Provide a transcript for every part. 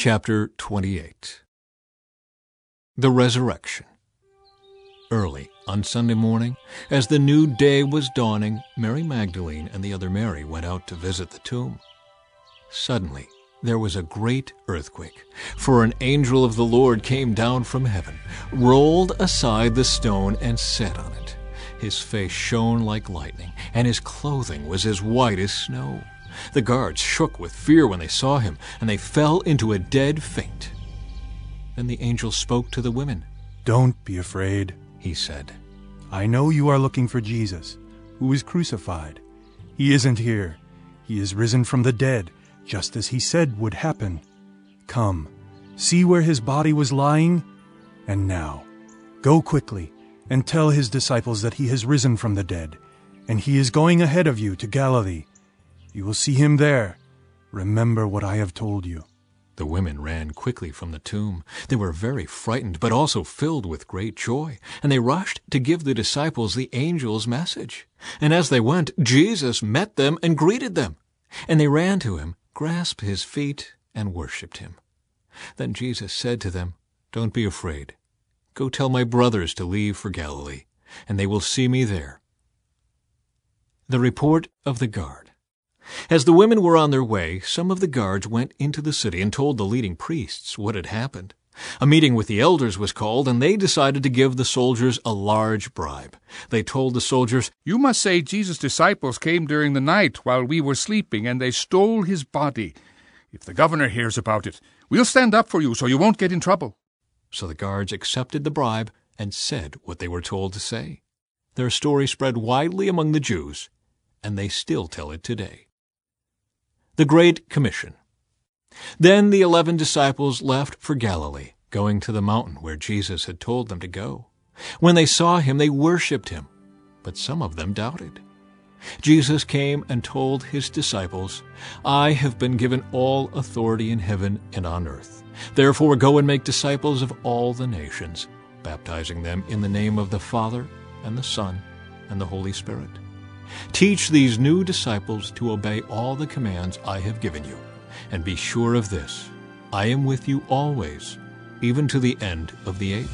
Chapter 28 The Resurrection Early on Sunday morning, as the new day was dawning, Mary Magdalene and the other Mary went out to visit the tomb. Suddenly, there was a great earthquake, for an angel of the Lord came down from heaven, rolled aside the stone, and sat on it. His face shone like lightning, and his clothing was as white as snow. The guards shook with fear when they saw him, and they fell into a dead faint. Then the angel spoke to the women. Don't be afraid, he said. I know you are looking for Jesus, who was crucified. He isn't here. He is risen from the dead, just as he said would happen. Come, see where his body was lying? And now, go quickly and tell his disciples that he has risen from the dead, and he is going ahead of you to Galilee. You will see him there. Remember what I have told you. The women ran quickly from the tomb. They were very frightened, but also filled with great joy, and they rushed to give the disciples the angel's message. And as they went, Jesus met them and greeted them. And they ran to him, grasped his feet, and worshipped him. Then Jesus said to them, Don't be afraid. Go tell my brothers to leave for Galilee, and they will see me there. The report of the guard. As the women were on their way, some of the guards went into the city and told the leading priests what had happened. A meeting with the elders was called, and they decided to give the soldiers a large bribe. They told the soldiers, You must say Jesus' disciples came during the night while we were sleeping, and they stole his body. If the governor hears about it, we'll stand up for you so you won't get in trouble. So the guards accepted the bribe and said what they were told to say. Their story spread widely among the Jews, and they still tell it today. The Great Commission. Then the eleven disciples left for Galilee, going to the mountain where Jesus had told them to go. When they saw him, they worshipped him, but some of them doubted. Jesus came and told his disciples, I have been given all authority in heaven and on earth. Therefore go and make disciples of all the nations, baptizing them in the name of the Father, and the Son, and the Holy Spirit. Teach these new disciples to obey all the commands I have given you, and be sure of this, I am with you always, even to the end of the age.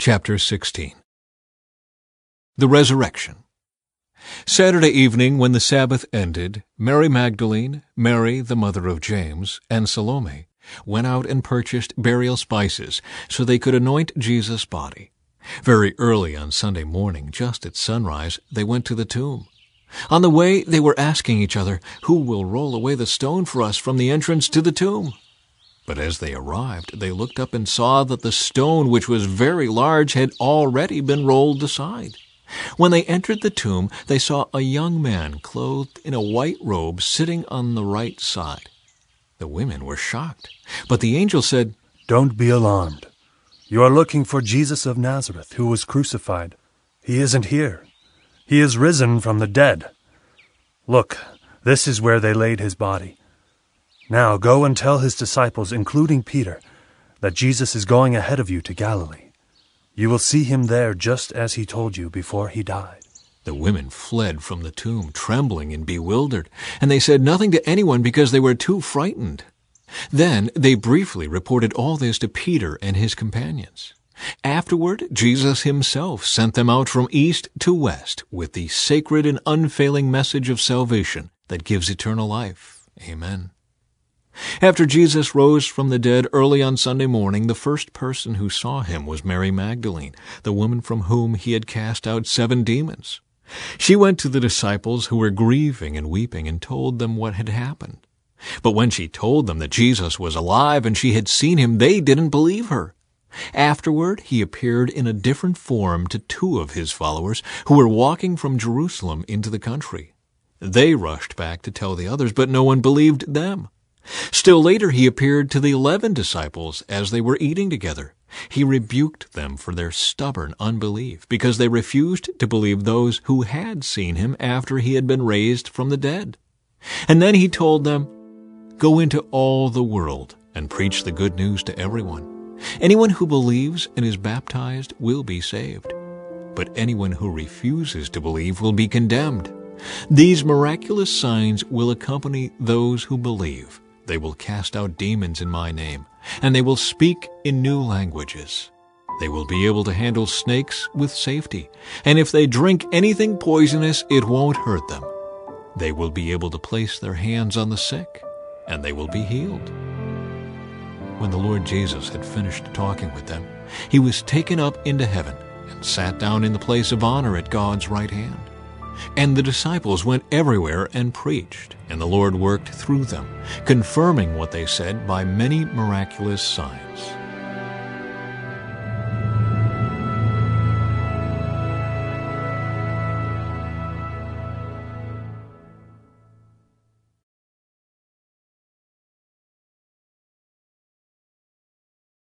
Chapter 16 The Resurrection. Saturday evening, when the Sabbath ended, Mary Magdalene, Mary the mother of James, and Salome went out and purchased burial spices so they could anoint Jesus' body. Very early on Sunday morning, just at sunrise, they went to the tomb. On the way, they were asking each other, Who will roll away the stone for us from the entrance to the tomb? But as they arrived, they looked up and saw that the stone, which was very large, had already been rolled aside. When they entered the tomb, they saw a young man clothed in a white robe sitting on the right side. The women were shocked. But the angel said, Don't be alarmed. You are looking for Jesus of Nazareth, who was crucified. He isn't here. He is risen from the dead. Look, this is where they laid his body. Now go and tell his disciples, including Peter, that Jesus is going ahead of you to Galilee. You will see him there just as he told you before he died. The women fled from the tomb, trembling and bewildered, and they said nothing to anyone because they were too frightened. Then they briefly reported all this to Peter and his companions. Afterward, Jesus himself sent them out from east to west with the sacred and unfailing message of salvation that gives eternal life. Amen. After Jesus rose from the dead early on Sunday morning, the first person who saw him was Mary Magdalene, the woman from whom he had cast out seven demons. She went to the disciples who were grieving and weeping and told them what had happened. But when she told them that Jesus was alive and she had seen him, they didn't believe her. Afterward, he appeared in a different form to two of his followers who were walking from Jerusalem into the country. They rushed back to tell the others, but no one believed them. Still later, he appeared to the eleven disciples as they were eating together. He rebuked them for their stubborn unbelief, because they refused to believe those who had seen him after he had been raised from the dead. And then he told them, Go into all the world and preach the good news to everyone. Anyone who believes and is baptized will be saved. but anyone who refuses to believe will be condemned. These miraculous signs will accompany those who believe. They will cast out demons in my name, and they will speak in new languages. They will be able to handle snakes with safety, and if they drink anything poisonous, it won't hurt them. They will be able to place their hands on the sick, and they will be healed. When the Lord Jesus had finished talking with them, he was taken up into heaven and sat down in the place of honor at God's right hand. And the disciples went everywhere and preached, and the Lord worked through them, confirming what they said by many miraculous signs.